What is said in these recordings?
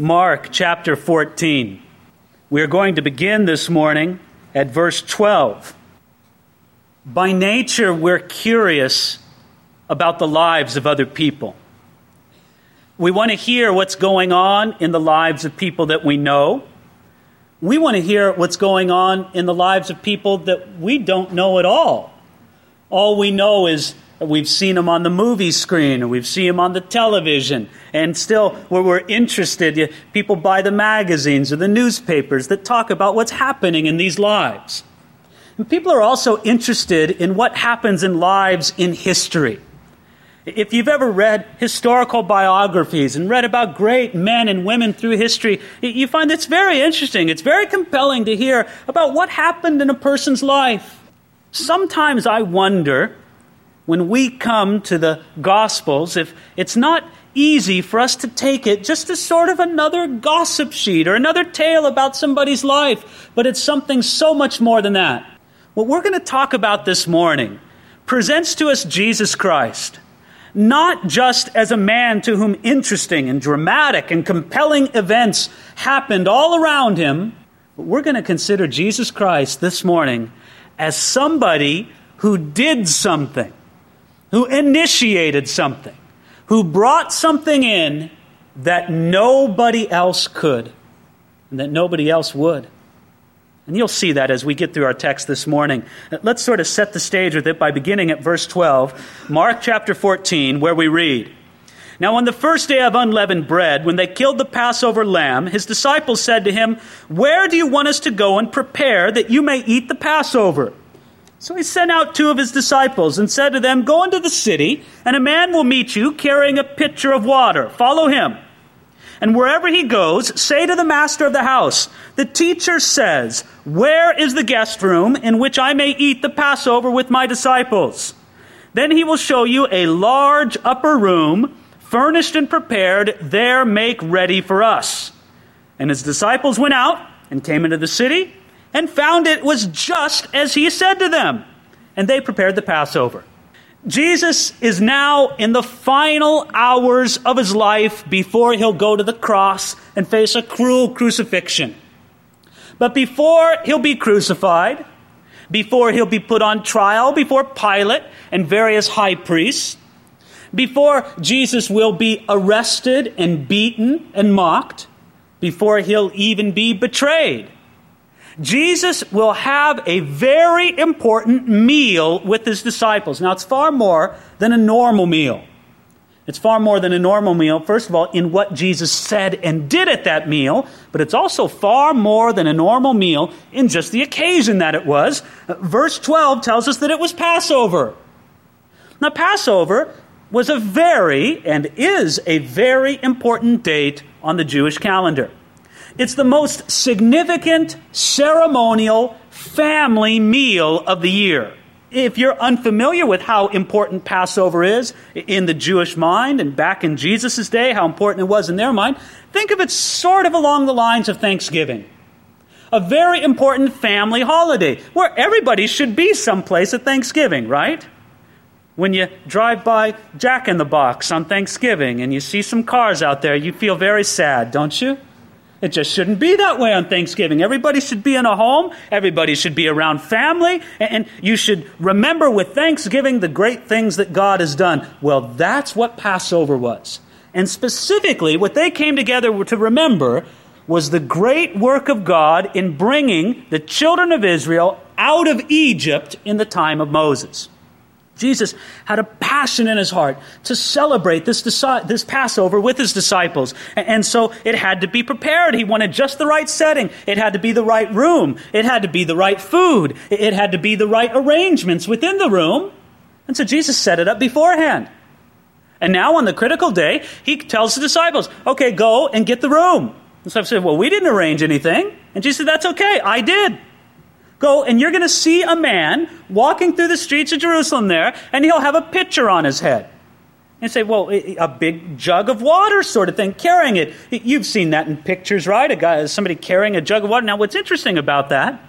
Mark chapter 14. We are going to begin this morning at verse 12. By nature, we're curious about the lives of other people. We want to hear what's going on in the lives of people that we know. We want to hear what's going on in the lives of people that we don't know at all. All we know is we've seen them on the movie screen and we've seen them on the television. And still, where we're interested, people buy the magazines or the newspapers that talk about what's happening in these lives. And people are also interested in what happens in lives in history. If you've ever read historical biographies and read about great men and women through history, you find it's very interesting. It's very compelling to hear about what happened in a person's life. Sometimes I wonder when we come to the Gospels if it's not easy for us to take it just as sort of another gossip sheet or another tale about somebody's life, but it's something so much more than that. What we're going to talk about this morning presents to us Jesus Christ not just as a man to whom interesting and dramatic and compelling events happened all around him, but we're going to consider Jesus Christ this morning as somebody who did something, who initiated something, who brought something in that nobody else could and that nobody else would. And you'll see that as we get through our text this morning. Let's sort of set the stage with it by beginning at verse 12, Mark chapter 14, where we read Now, on the first day of unleavened bread, when they killed the Passover lamb, his disciples said to him, Where do you want us to go and prepare that you may eat the Passover? So he sent out two of his disciples and said to them, Go into the city, and a man will meet you carrying a pitcher of water. Follow him. And wherever he goes, say to the master of the house, The teacher says, Where is the guest room in which I may eat the Passover with my disciples? Then he will show you a large upper room, furnished and prepared. There make ready for us. And his disciples went out and came into the city and found it was just as he said to them. And they prepared the Passover. Jesus is now in the final hours of his life before he'll go to the cross and face a cruel crucifixion. But before he'll be crucified, before he'll be put on trial before Pilate and various high priests, before Jesus will be arrested and beaten and mocked, before he'll even be betrayed Jesus will have a very important meal with his disciples. Now, it's far more than a normal meal. It's far more than a normal meal, first of all, in what Jesus said and did at that meal, but it's also far more than a normal meal in just the occasion that it was. Verse 12 tells us that it was Passover. Now, Passover was a very, and is a very important date on the Jewish calendar. It's the most significant ceremonial family meal of the year. If you're unfamiliar with how important Passover is in the Jewish mind and back in Jesus' day, how important it was in their mind, think of it sort of along the lines of Thanksgiving. A very important family holiday where everybody should be someplace at Thanksgiving, right? When you drive by Jack in the Box on Thanksgiving and you see some cars out there, you feel very sad, don't you? It just shouldn't be that way on Thanksgiving. Everybody should be in a home. Everybody should be around family. And you should remember with Thanksgiving the great things that God has done. Well, that's what Passover was. And specifically, what they came together to remember was the great work of God in bringing the children of Israel out of Egypt in the time of Moses. Jesus had a passion in his heart to celebrate this, this Passover with his disciples. And so it had to be prepared. He wanted just the right setting. It had to be the right room. It had to be the right food. It had to be the right arrangements within the room. And so Jesus set it up beforehand. And now on the critical day, he tells the disciples, okay, go and get the room. And so I said, well, we didn't arrange anything. And Jesus said, that's okay. I did. Go and you're going to see a man walking through the streets of Jerusalem there, and he'll have a pitcher on his head. And say, well, a big jug of water sort of thing, carrying it. You've seen that in pictures, right? A guy, somebody carrying a jug of water. Now, what's interesting about that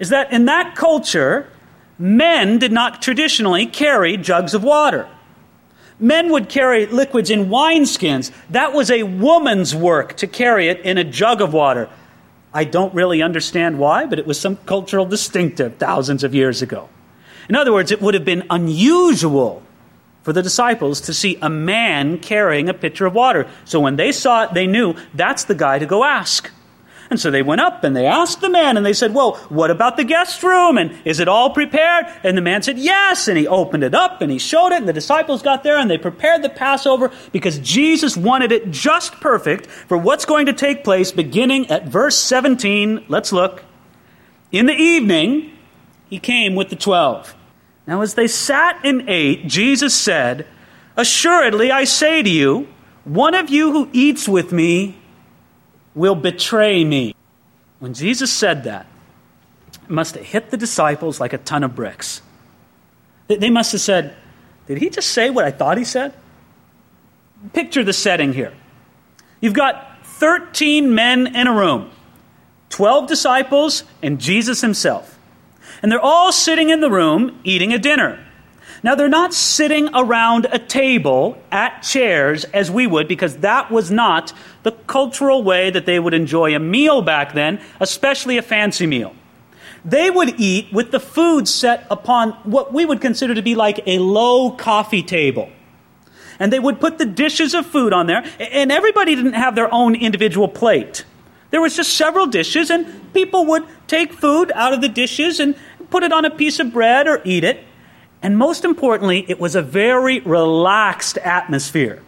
is that in that culture, men did not traditionally carry jugs of water. Men would carry liquids in wineskins. That was a woman's work to carry it in a jug of water. I don't really understand why, but it was some cultural distinctive thousands of years ago. In other words, it would have been unusual for the disciples to see a man carrying a pitcher of water. So when they saw it, they knew that's the guy to go ask. And so they went up and they asked the man and they said, Well, what about the guest room? And is it all prepared? And the man said, Yes. And he opened it up and he showed it. And the disciples got there and they prepared the Passover because Jesus wanted it just perfect for what's going to take place beginning at verse 17. Let's look. In the evening, he came with the twelve. Now, as they sat and ate, Jesus said, Assuredly, I say to you, one of you who eats with me will betray me. When Jesus said that, it must have hit the disciples like a ton of bricks. They must have said, Did he just say what I thought he said? Picture the setting here. You've got 13 men in a room, 12 disciples, and Jesus himself. And they're all sitting in the room eating a dinner. Now, they're not sitting around a table at chairs as we would, because that was not the cultural way that they would enjoy a meal back then, especially a fancy meal. They would eat with the food set upon what we would consider to be like a low coffee table. And they would put the dishes of food on there, and everybody didn't have their own individual plate. There was just several dishes, and people would take food out of the dishes and put it on a piece of bread or eat it. And most importantly, it was a very relaxed atmosphere.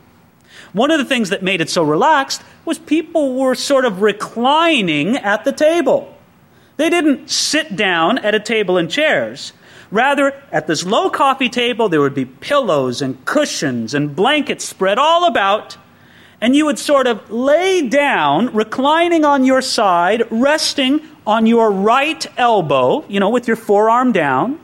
One of the things that made it so relaxed was people were sort of reclining at the table. They didn't sit down at a table and chairs. Rather, at this low coffee table, there would be pillows and cushions and blankets spread all about, and you would sort of lay down, reclining on your side, resting on your right elbow, you know, with your forearm down,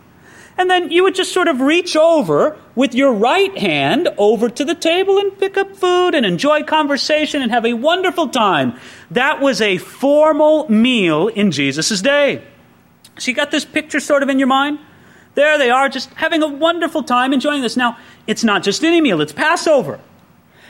and then you would just sort of reach over with your right hand over to the table and pick up food and enjoy conversation and have a wonderful time. That was a formal meal in Jesus' day. So you got this picture sort of in your mind? There they are, just having a wonderful time enjoying this. Now, it's not just any meal, it's Passover.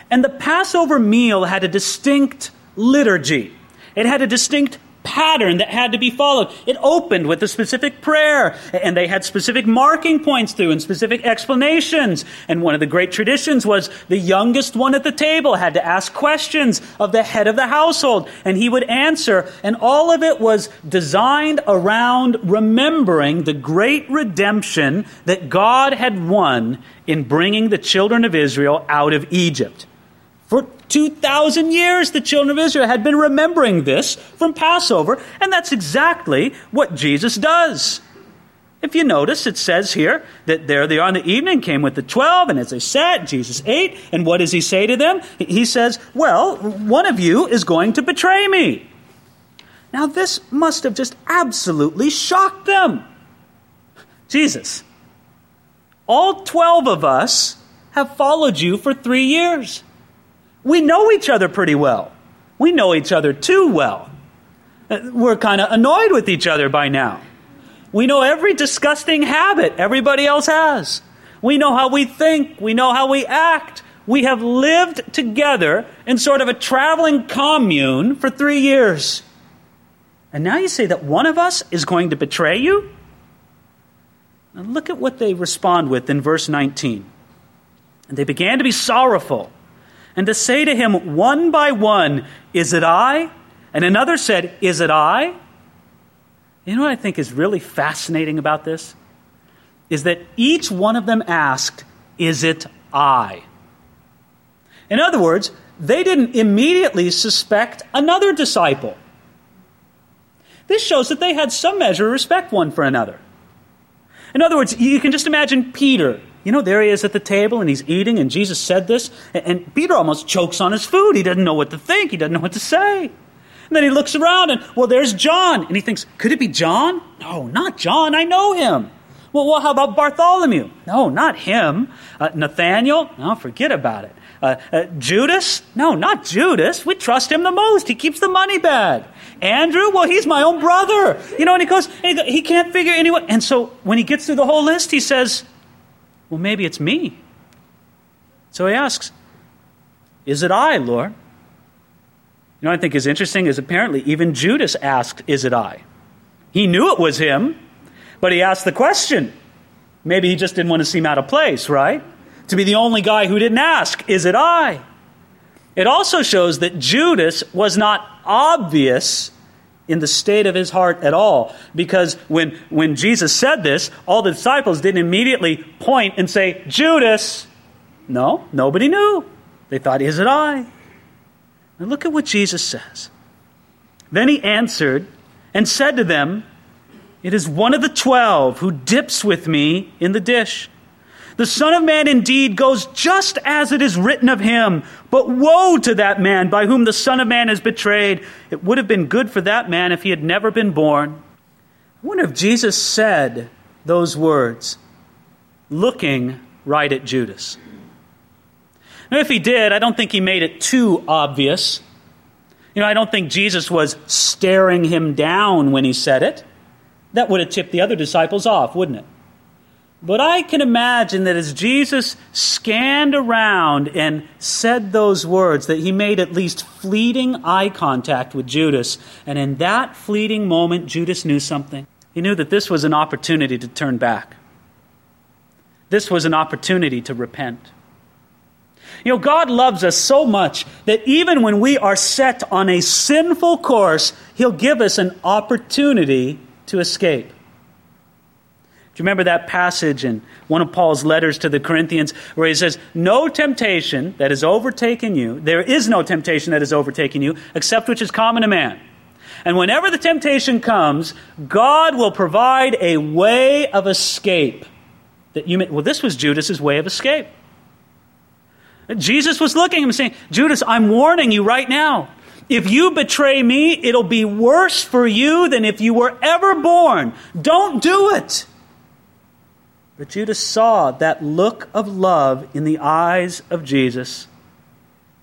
And the Passover meal had a distinct liturgy. It had a distinct pattern that had to be followed. It opened with a specific prayer, and they had specific marking points through and specific explanations. And one of the great traditions was the youngest one at the table had to ask questions of the head of the household, and he would answer. And all of it was designed around remembering the great redemption that God had won in bringing the children of Israel out of Egypt. For 2,000 years, the children of Israel had been remembering this from Passover, and that's exactly what Jesus does. If you notice, it says here that there they are in the evening, came with the twelve, and as they sat, Jesus ate. And what does he say to them? He says, Well, one of you is going to betray me. Now, this must have just absolutely shocked them. Jesus, all 12 of us have followed you for three years. We know each other pretty well. We know each other too well. Uh, we're kind of annoyed with each other by now. We know every disgusting habit everybody else has. We know how we think. We know how we act. We have lived together in sort of a traveling commune for three years. And now you say that one of us is going to betray you? Now look at what they respond with in verse 19. And they began to be sorrowful and to say to him one by one, Is it I? And another said, Is it I? You know what I think is really fascinating about this? Is that each one of them asked, Is it I? In other words, they didn't immediately suspect another disciple. This shows that they had some measure of respect one for another. In other words, you can just imagine Peter you know, there he is at the table and he's eating, and Jesus said this, and Peter almost chokes on his food. He doesn't know what to think, he doesn't know what to say. And then he looks around, and well, there's John. And he thinks, could it be John? No, not John. I know him. Well, well how about Bartholomew? No, not him. Uh, Nathaniel? No, forget about it. Uh, uh, Judas? No, not Judas. We trust him the most. He keeps the money bag. Andrew? Well, he's my own brother. You know, and he goes, and he, he can't figure anyone. And so when he gets through the whole list, he says, well, maybe it's me. So he asks, Is it I, Lord? You know, I think is interesting is apparently even Judas asked, Is it I? He knew it was him, but he asked the question. Maybe he just didn't want to seem out of place, right? To be the only guy who didn't ask, Is it I? It also shows that Judas was not obvious in the state of his heart at all. Because when, when Jesus said this, all the disciples didn't immediately point and say, Judas. No, nobody knew. They thought, Is it I? Now look at what Jesus says. Then he answered and said to them, It is one of the twelve who dips with me in the dish. The Son of Man indeed goes just as it is written of him. But woe to that man by whom the Son of Man is betrayed. It would have been good for that man if he had never been born. I wonder if Jesus said those words looking right at Judas. Now, if he did, I don't think he made it too obvious. You know, I don't think Jesus was staring him down when he said it. That would have tipped the other disciples off, wouldn't it? But I can imagine that as Jesus scanned around and said those words, that he made at least fleeting eye contact with Judas. And in that fleeting moment, Judas knew something. He knew that this was an opportunity to turn back. This was an opportunity to repent. You know, God loves us so much that even when we are set on a sinful course, He'll give us an opportunity to escape. You remember that passage in one of Paul's letters to the Corinthians where he says, No temptation that has overtaken you, there is no temptation that has overtaken you, except which is common to man. And whenever the temptation comes, God will provide a way of escape. That you may, well, this was Judas's way of escape. Jesus was looking at him saying, Judas, I'm warning you right now. If you betray me, it'll be worse for you than if you were ever born. Don't do it. But Judas saw that look of love in the eyes of Jesus.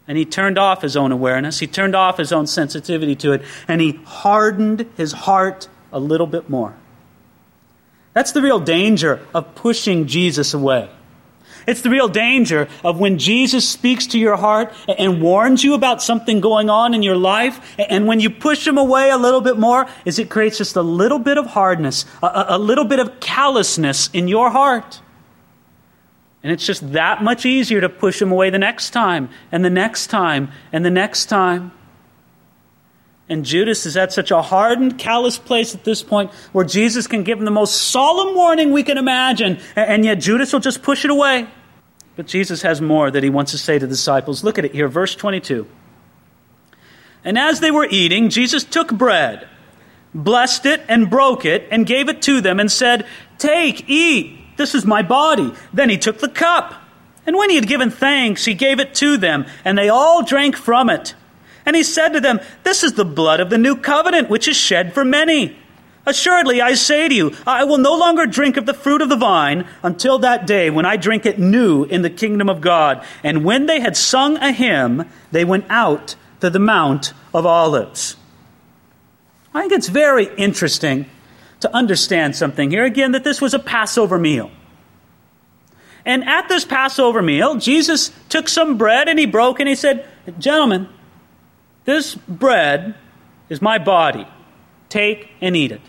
And he turned off his own awareness. He turned off his own sensitivity to it. And he hardened his heart a little bit more. That's the real danger of pushing Jesus away. It's the real danger of when Jesus speaks to your heart and warns you about something going on in your life, and when you push him away a little bit more, is it creates just a little bit of hardness, a, a little bit of callousness in your heart. And it's just that much easier to push him away the next time, and the next time, and the next time. And Judas is at such a hardened, callous place at this point where Jesus can give him the most solemn warning we can imagine, and yet Judas will just push it away. But Jesus has more that he wants to say to the disciples. Look at it here, verse 22. And as they were eating, Jesus took bread, blessed it, and broke it, and gave it to them, and said, Take, eat, this is my body. Then he took the cup. And when he had given thanks, he gave it to them, and they all drank from it. And he said to them, This is the blood of the new covenant, which is shed for many. Assuredly, I say to you, I will no longer drink of the fruit of the vine until that day when I drink it new in the kingdom of God. And when they had sung a hymn, they went out to the Mount of Olives. I think it's very interesting to understand something here again that this was a Passover meal. And at this Passover meal, Jesus took some bread and he broke and he said, Gentlemen, this bread is my body. Take and eat it.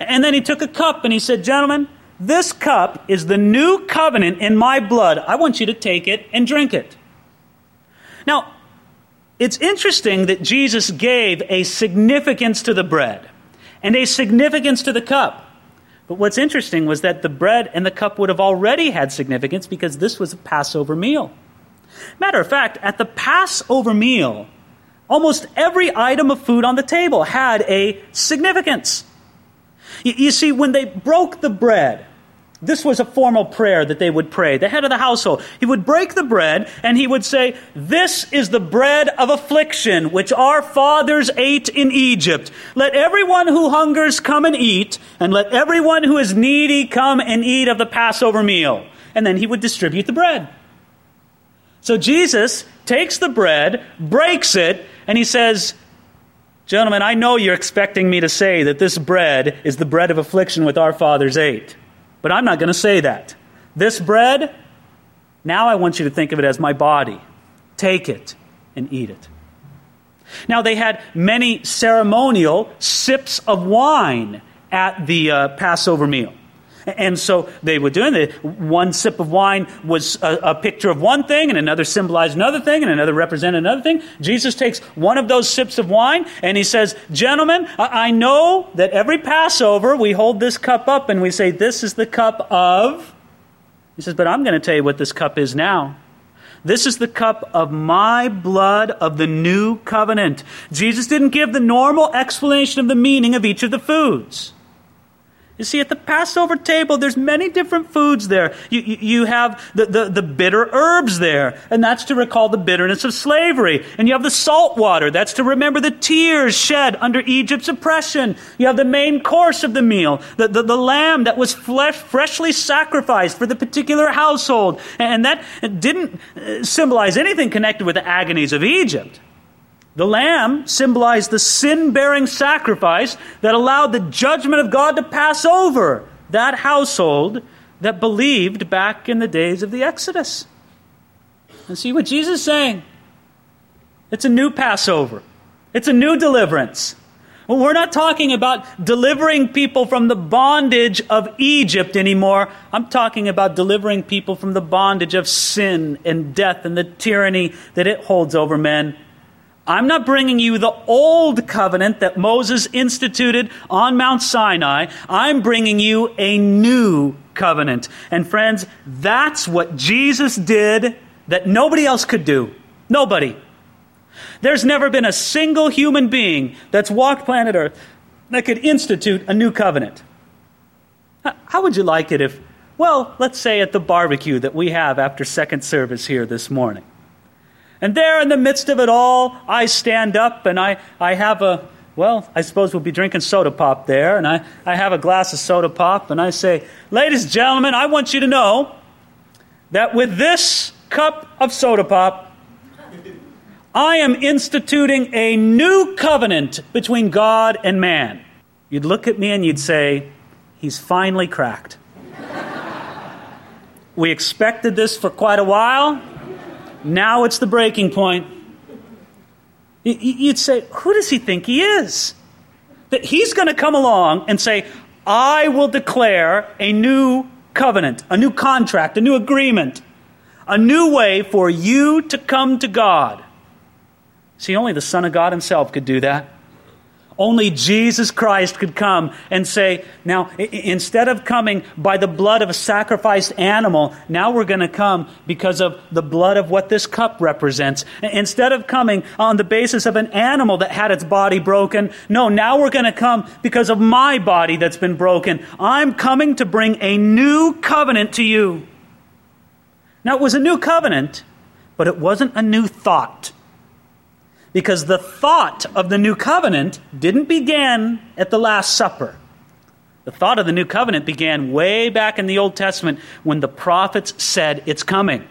And then he took a cup and he said, Gentlemen, this cup is the new covenant in my blood. I want you to take it and drink it. Now, it's interesting that Jesus gave a significance to the bread and a significance to the cup. But what's interesting was that the bread and the cup would have already had significance because this was a Passover meal. Matter of fact, at the Passover meal, almost every item of food on the table had a significance. You, you see, when they broke the bread, this was a formal prayer that they would pray. The head of the household, he would break the bread and he would say, This is the bread of affliction which our fathers ate in Egypt. Let everyone who hungers come and eat, and let everyone who is needy come and eat of the Passover meal. And then he would distribute the bread. So Jesus takes the bread, breaks it, and he says, Gentlemen, I know you're expecting me to say that this bread is the bread of affliction with our fathers ate, but I'm not going to say that. This bread Now I want you to think of it as my body. Take it and eat it. Now, they had many ceremonial sips of wine at the uh, Passover meal. And so they were doing it. One sip of wine was a, a, picture of one thing, and another symbolized another thing, and another represented another thing. Jesus takes one of those sips of wine, and he says, Gentlemen, I, I know that every Passover we hold this cup up and we say, This is the cup of. He says, But I'm going to tell you what this cup is now. This is the cup of my blood of the new covenant. Jesus didn't give the normal explanation of the meaning of each of the foods. You see, at the Passover table, there's many different foods there. You, you, you, have the, the, the bitter herbs there, and that's to recall the bitterness of slavery. And you have the salt water, that's to remember the tears shed under Egypt's oppression. You have the main course of the meal, the, the, the lamb that was flesh, freshly sacrificed for the particular household. And that didn't uh, symbolize anything connected with the agonies of Egypt. The lamb symbolized the sin bearing sacrifice that allowed the judgment of God to pass over that household that believed back in the days of the Exodus. And see what Jesus is saying? It's a new Passover, it's a new deliverance. Well, we're not talking about delivering people from the bondage of Egypt anymore. I'm talking about delivering people from the bondage of sin and death and the tyranny that it holds over men I'm not bringing you the old covenant that Moses instituted on Mount Sinai. I'm bringing you a new covenant. And friends, that's what Jesus did that nobody else could do. Nobody. There's never been a single human being that's walked planet Earth that could institute a new covenant. How would you like it if, well, let's say at the barbecue that we have after second service here this morning, and there in the midst of it all, I stand up and I, I have a, well, I suppose we'll be drinking soda pop there. And I, I have a glass of soda pop and I say, Ladies and gentlemen, I want you to know that with this cup of soda pop, I am instituting a new covenant between God and man. You'd look at me and you'd say, He's finally cracked. we expected this for quite a while. Now it's the breaking point. You'd say, who does he think he is? That he's going to come along and say, I will declare a new covenant, a new contract, a new agreement, a new way for you to come to God. See, only the Son of God Himself could do that. Only Jesus Christ could come and say, now, instead of coming by the blood of a sacrificed animal, now we're going to come because of the blood of what this cup represents. Instead of coming on the basis of an animal that had its body broken, no, now we're going to come because of my body that's been broken. I'm coming to bring a new covenant to you. Now, it was a new covenant, but it wasn't a new thought because the thought of the new covenant didn't begin at the Last Supper. The thought of the new covenant began way back in the Old Testament when the prophets said it's coming.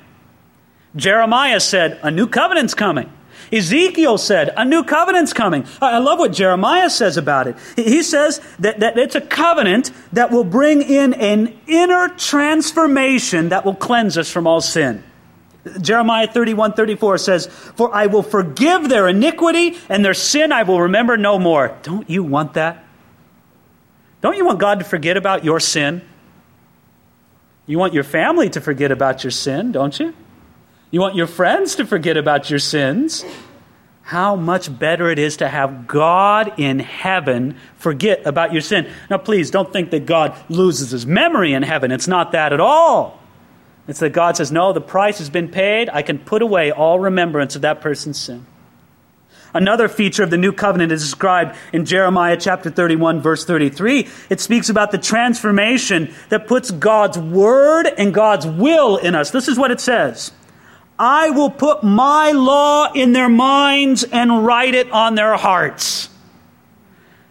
Jeremiah said, A new covenant's coming. Ezekiel said, A new covenant's coming. I love what Jeremiah says about it. He says that, that it's a covenant that will bring in an inner transformation that will cleanse us from all sin. Jeremiah 31 34 says, For I will forgive their iniquity and their sin I will remember no more. Don't you want that? Don't you want God to forget about your sin? You want your family to forget about your sin, don't you? You want your friends to forget about your sins. How much better it is to have God in heaven forget about your sin. Now, please don't think that God loses his memory in heaven. It's not that at all. It's that God says, No, the price has been paid. I can put away all remembrance of that person's sin. Another feature of the new covenant is described in Jeremiah chapter 31, verse 33. It speaks about the transformation that puts God's word and God's will in us. This is what it says I will put my law in their minds and write it on their hearts.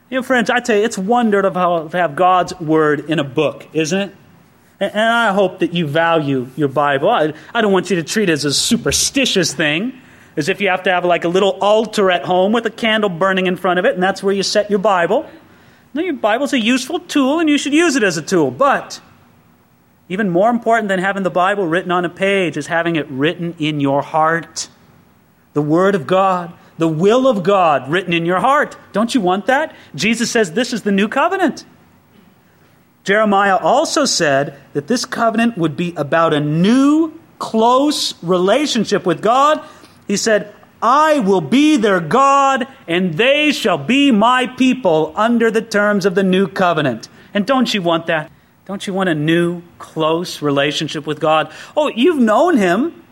You know, friends, I tell you, it's wonderful to have God's word in a book, isn't it? And I hope that you value your Bible. I, don't want you to treat it as a superstitious thing, as if you have to have like a little altar at home with a candle burning in front of it, and that's where you set your Bible. No, your Bible's a useful tool, and you should use it as a tool. But Even more important than having the Bible written on a page is having it written in your heart. The Word of God, the will of God written in your heart. Don't you want that? Jesus says this is the new covenant. Jeremiah also said that this covenant would be about a new, close relationship with God. He said, I will be their God, and they shall be my people under the terms of the new covenant. And don't you want that? Don't you want a new, close relationship with God? Oh, you've known Him,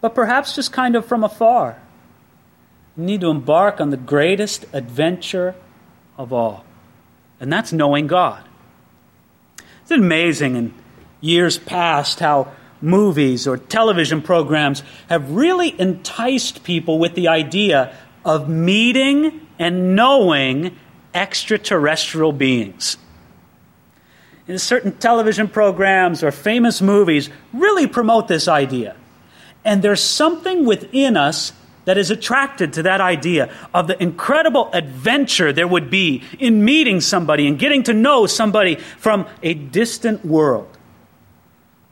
but perhaps just kind of from afar. You need to embark on the greatest adventure of all, and that's knowing God. It's amazing in years past how movies or television programs have really enticed people with the idea of meeting and knowing extraterrestrial beings in certain television programs or famous movies really promote this idea. And there's something within us that is attracted to that idea of the incredible adventure there would be in meeting somebody and getting to know somebody from a distant world.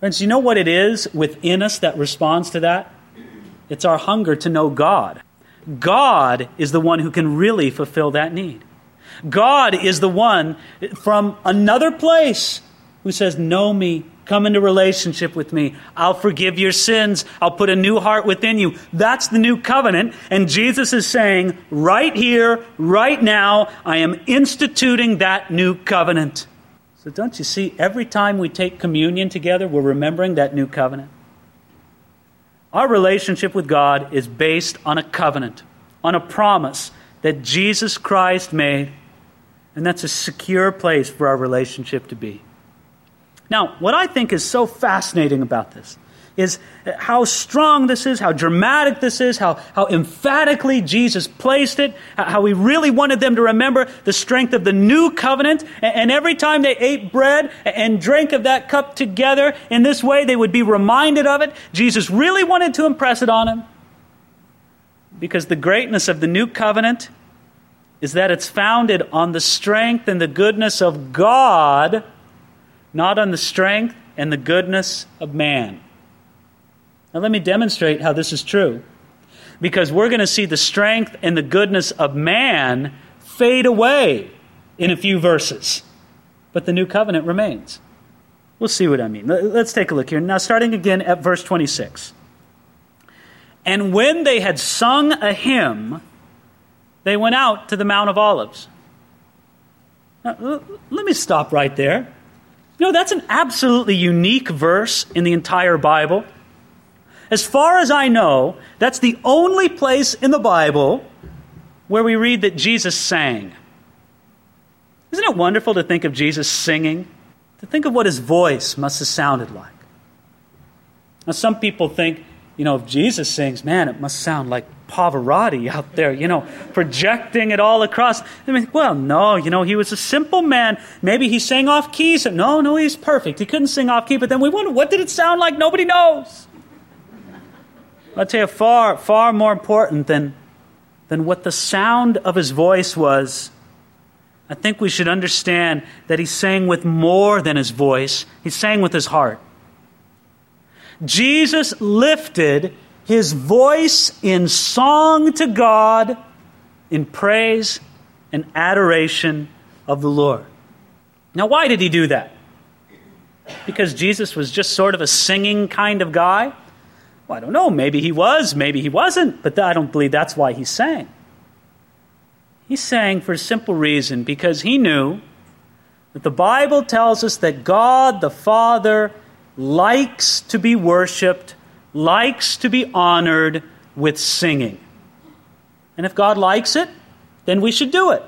Friends, you know what it is within us that responds to that? It's our hunger to know God. God is the one who can really fulfill that need. God is the one from another place who says, Know me, come into relationship with me. I'll forgive your sins. I'll put a new heart within you. That's the new covenant. And Jesus is saying, right here, right now, I am instituting that new covenant. So don't you see, every time we take communion together, we're remembering that new covenant. Our relationship with God is based on a covenant, on a promise that Jesus Christ made and that's a secure place for our relationship to be. Now, what I think is so fascinating about this is how strong this is, how dramatic this is, how, how emphatically Jesus placed it, how he really wanted them to remember the strength of the new covenant. And every time they ate bread and drank of that cup together in this way, they would be reminded of it. Jesus really wanted to impress it on them. Because the greatness of the new covenant is that it's founded on the strength and the goodness of God, not on the strength and the goodness of man. Now, let me demonstrate how this is true. Because we're going to see the strength and the goodness of man fade away in a few verses, but the new covenant remains. We'll see what I mean. Let's take a look here. Now, starting again at verse 26. And when they had sung a hymn, they went out to the Mount of Olives. Now, let me stop right there. Know, that's an absolutely unique verse in the entire Bible. As far as I know, that's the only place in the Bible where we read that Jesus sang. Isn't it wonderful to think of Jesus singing? To think of what his voice must have sounded like. Now, some people think, you know, if Jesus sings, man, it must sound like Pavarotti out there, you know, projecting it all across. I mean, well, no, you know, he was a simple man. Maybe he sang off keys. No, no, he's perfect. He couldn't sing off key. But then we wonder, what did it sound like? Nobody knows. I'll tell you, far, far more important than, than what the sound of his voice was. I think we should understand that he sang with more than his voice, he sang with his heart. Jesus lifted his voice in song to God, in praise and adoration of the Lord. Now, why did he do that? Because Jesus was just sort of a singing kind of guy? Well, I don't know. Maybe he was, maybe he wasn't, but I don't believe that's why he sang. He sang for a simple reason because he knew that the Bible tells us that God the Father likes to be worshiped likes to be honored with singing. And if God likes it, then we should do it.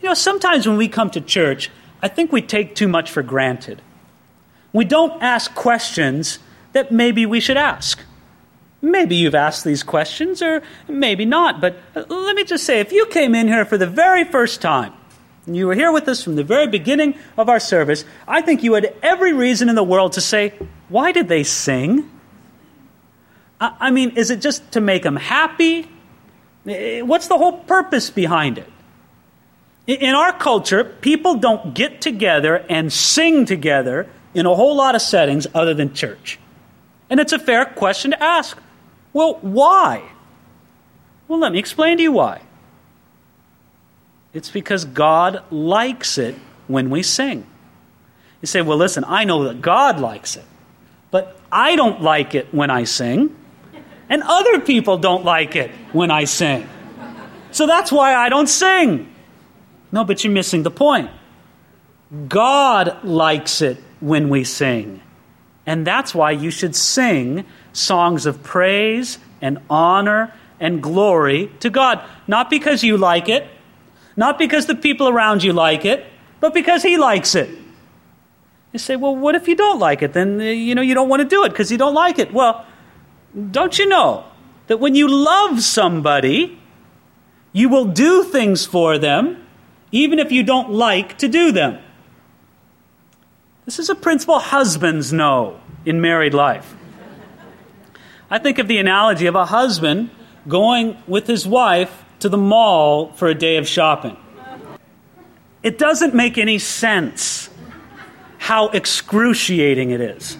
You know, sometimes when we come to church, I think we take too much for granted. We don't ask questions that maybe we should ask. Maybe you've asked these questions, or maybe not, but let me just say if you came in here for the very first time, you were here with us from the very beginning of our service, I think you had every reason in the world to say, Why did they sing? I mean, is it just to make them happy? What's the whole purpose behind it? In our culture, people don't get together and sing together in a whole lot of settings other than church. And it's a fair question to ask. Well, why? Well, let me explain to you why. It's because God likes it when we sing. You say, well, listen, I know that God likes it, but I don't like it when I sing, and other people don't like it when I sing. So that's why I don't sing. No, but you're missing the point. God likes it when we sing. And that's why you should sing songs of praise and honor and glory to God. Not because you like it, not because the people around you like it, but because He likes it. You say, well, what if you don't like it? Then, uh, you know, you don't want to do it because you don't like it. Well, don't you know that when you love somebody, you will do things for them even if you don't like to do them? This is a principle husbands know in married life. I think of the analogy of a husband going with his wife to the mall for a day of shopping. It doesn't make any sense how excruciating it is.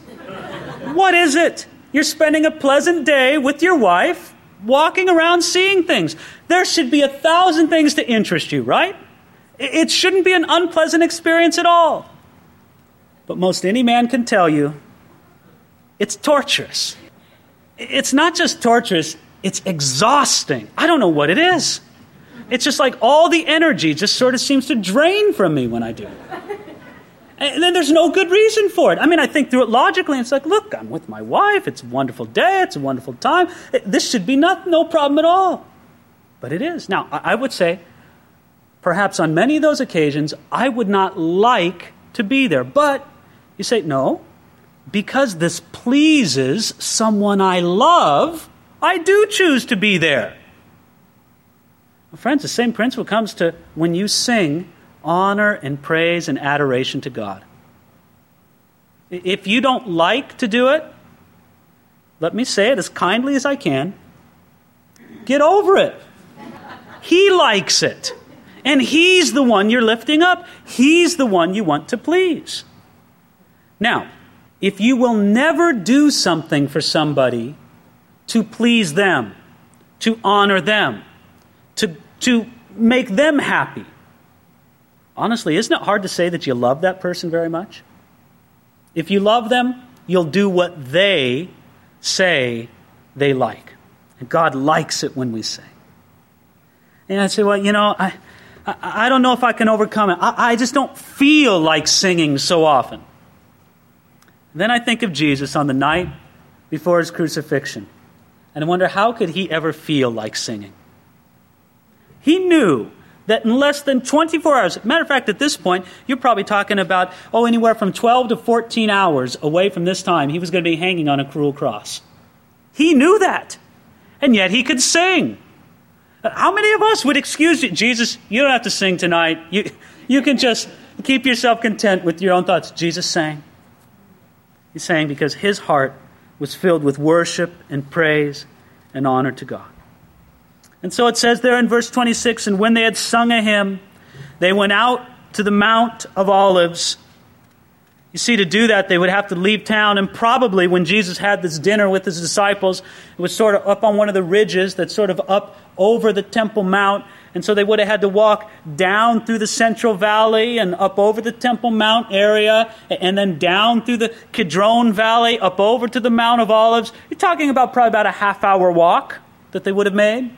What is it? You're spending a pleasant day with your wife, walking around seeing things. There should be a thousand things to interest you, right? It shouldn't be an unpleasant experience at all. But most any man can tell you it's torturous. It's not just torturous, it's exhausting. I don't know what it is. It's just like all the energy just sort of seems to drain from me when I do it. And then there's no good reason for it. I mean, I think through it logically, and it's like, look, I'm with my wife. It's a wonderful day. It's a wonderful time. This should be not, no problem at all. But it is. Now, I would say, perhaps on many of those occasions, I would not like to be there. But you say, no, because this pleases someone I love, I do choose to be there. Well, friends, the same principle comes to when you sing honor and praise and adoration to God. If you don't like to do it, let me say it as kindly as I can get over it. He likes it. And He's the one you're lifting up, He's the one you want to please. Now, if you will never do something for somebody to please them, to honor them, to, to make them happy. Honestly, isn't it hard to say that you love that person very much? If you love them, you'll do what they say they like. And God likes it when we sing. And I say, well, you know, I, I, I don't know if I can overcome it. I, I just don't feel like singing so often. Then I think of Jesus on the night before his crucifixion. And I wonder how could he ever feel like singing? He knew that in less than 24 hours, matter of fact, at this point, you're probably talking about, oh, anywhere from 12 to 14 hours away from this time, he was going to be hanging on a cruel cross. He knew that. And yet he could sing. Uh, how many of us would excuse you? Jesus, you don't have to sing tonight. You, you can just keep yourself content with your own thoughts. Jesus sang. He sang because his heart was filled with worship and praise and honor to God. And so it says there in verse 26 and when they had sung a hymn, they went out to the Mount of Olives. You see, to do that, they would have to leave town, and probably when Jesus had this dinner with his disciples, it was sort of up on one of the ridges that's sort of up over the Temple Mount. And so they would have had to walk down through the Central Valley and up over the Temple Mount area, and then down through the Kidron Valley, up over to the Mount of Olives. You're talking about probably about a half hour walk that they would have made.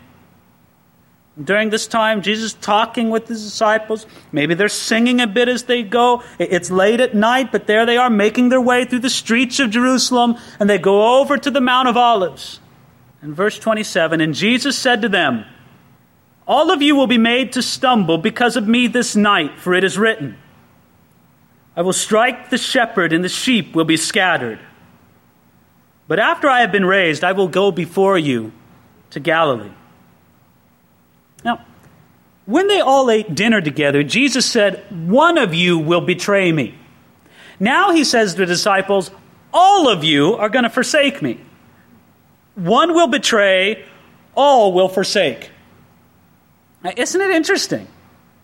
During this time, Jesus talking with his disciples. Maybe they're singing a bit as they go. It's late at night, but there they are making their way through the streets of Jerusalem, and they go over to the Mount of Olives. In verse 27, and Jesus said to them, all of you will be made to stumble because of me this night, for it is written, I will strike the shepherd, and the sheep will be scattered. But after I have been raised, I will go before you to Galilee. Now, when they all ate dinner together, Jesus said, One of you will betray me. Now he says to the disciples, All of you are going to forsake me. One will betray, all will forsake. Now, isn't it interesting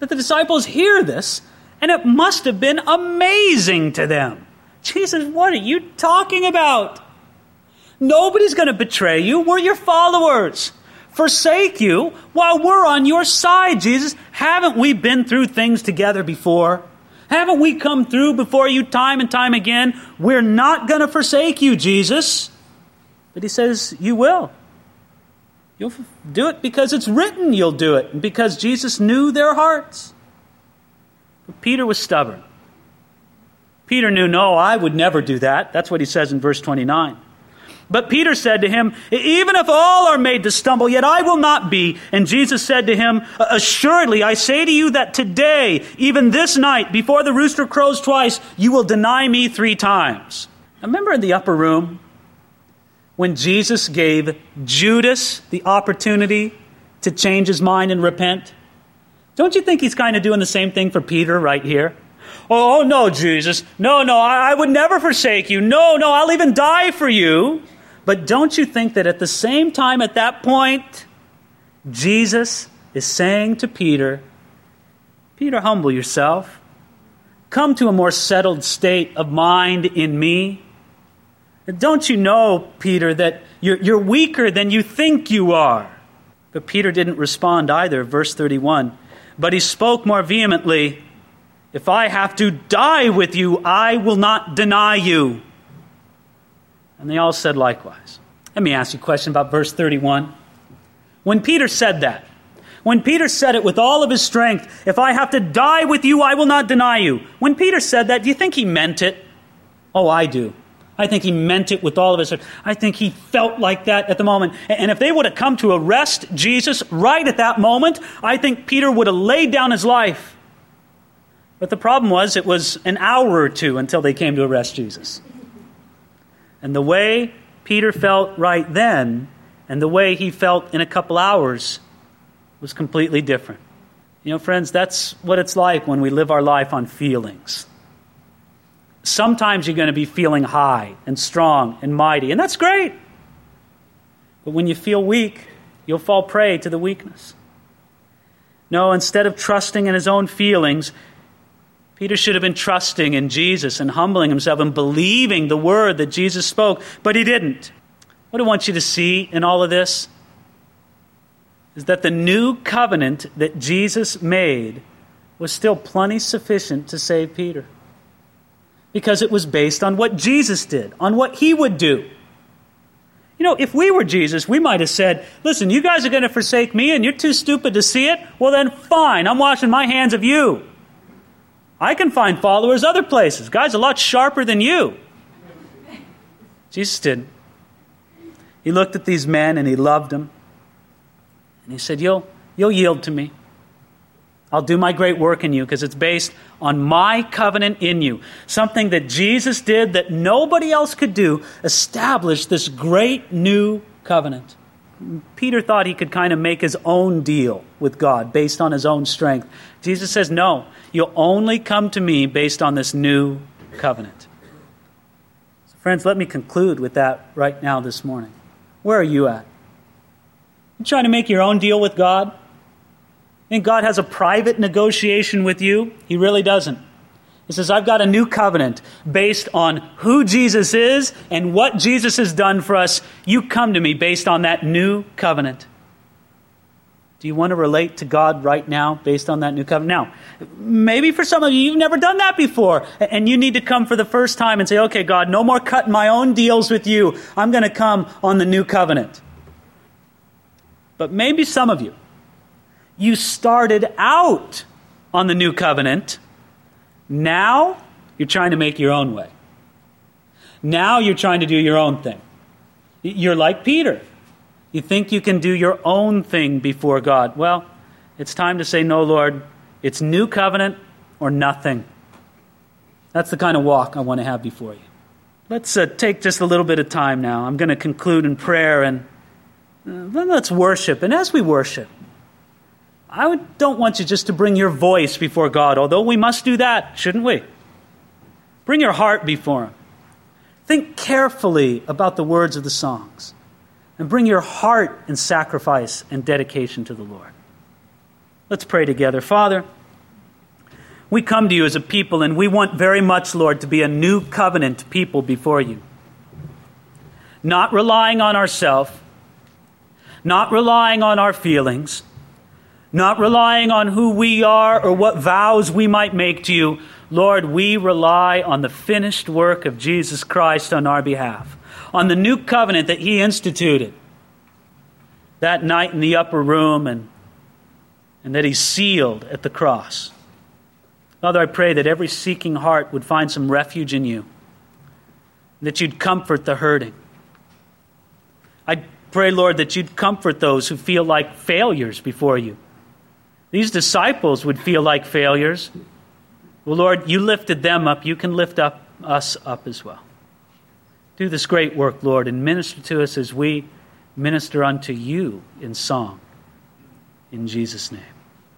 that the disciples hear this and it must have been amazing to them Jesus, what are you talking about? Nobody's going to betray you. We're your followers. Forsake you while we're on your side, Jesus. Haven't we been through things together before? Haven't we come through before you time and time again? We're not going to forsake you, Jesus. But he says, You will. You'll do it because it's written you'll do it, and because Jesus knew their hearts. But Peter was stubborn. Peter knew, No, I would never do that. That's what he says in verse 29. But Peter said to him, Even if all are made to stumble, yet I will not be. And Jesus said to him, Assuredly, I say to you that today, even this night, before the rooster crows twice, you will deny me three times. Remember in the upper room when Jesus gave Judas the opportunity to change his mind and repent? Don't you think he's kind of doing the same thing for Peter right here? Oh, oh, no, Jesus. No, no, I, I would never forsake you. No, no, I'll even die for you. But don't you think that at the same time, at that point, Jesus is saying to Peter, Peter, humble yourself. Come to a more settled state of mind in me. Don't you know, Peter, that you're, you're weaker than you think you are? But Peter didn't respond either. Verse 31. But he spoke more vehemently If I have to die with you, I will not deny you. And they all said likewise. Let me ask you a question about verse 31. When Peter said that, when Peter said it with all of his strength, if I have to die with you, I will not deny you. When Peter said that, do you think he meant it? Oh, I do. I think he meant it with all of his heart. I think he felt like that at the moment. And if they would have come to arrest Jesus right at that moment, I think Peter would have laid down his life. But the problem was, it was an hour or two until they came to arrest Jesus. And the way Peter felt right then and the way he felt in a couple hours was completely different. You know, friends, that's what it's like when we live our life on feelings. Sometimes you're going to be feeling high and strong and mighty, and that's great. But when you feel weak, you'll fall prey to the weakness. No, instead of trusting in his own feelings, Peter should have been trusting in Jesus and humbling himself and believing the word that Jesus spoke, but he didn't. What I want you to see in all of this is that the new covenant that Jesus made was still plenty sufficient to save Peter. Because it was based on what Jesus did, on what he would do. You know, if we were Jesus, we might have said, Listen, you guys are going to forsake me and you're too stupid to see it? Well, then fine, I'm washing my hands of you. I can find followers other places. Guys a lot sharper than you. Jesus didn't. He looked at these men and he loved them. And he said, You'll, you'll yield to me. I'll do my great work in you because it's based on my covenant in you. Something that Jesus did that nobody else could do, established this great new covenant. Peter thought he could kind of make his own deal with God based on his own strength. Jesus says, No, you'll only come to me based on this new covenant. So, friends, let me conclude with that right now this morning. Where are you at? You trying to make your own deal with God? Think God has a private negotiation with you? He really doesn't. He says, I've got a new covenant based on who Jesus is and what Jesus has done for us. You come to me based on that new covenant. Do you want to relate to God right now based on that new covenant? Now, maybe for some of you, you've never done that before, and you need to come for the first time and say, okay, God, no more cutting my own deals with you. I'm going to come on the new covenant. But maybe some of you, you started out on the new covenant now you're trying to make your own way. Now you're trying to do your own thing. You're like Peter. You think you can do your own thing before God. Well, it's time to say, No, Lord, it's new covenant or nothing. That's the kind of walk I want to have before you. Let's uh, take just a little bit of time now. I'm going to conclude in prayer and uh, then let's worship. And as we worship, I don't want you just to bring your voice before God, although we must do that, shouldn't we? Bring your heart before Him. Think carefully about the words of the songs. And bring your heart in sacrifice and dedication to the Lord. Let's pray together. Father, We come to you as a people, and we want very much, Lord, to be a new covenant people before you. Not relying on ourselves, not relying on our feelings, not relying on who we are or what vows we might make to you. Lord, we rely on the finished work of Jesus Christ on our behalf, on the new covenant that He instituted that night in the upper room and, and that He sealed at the cross. Father, I pray that every seeking heart would find some refuge in you, that you'd comfort the hurting. I pray, Lord, that you'd comfort those who feel like failures before you. These disciples would feel like failures. Well, Lord, you lifted them up. You can lift up us up as well. Do this great work, Lord, and minister to us as we minister unto you in song. In Jesus' name.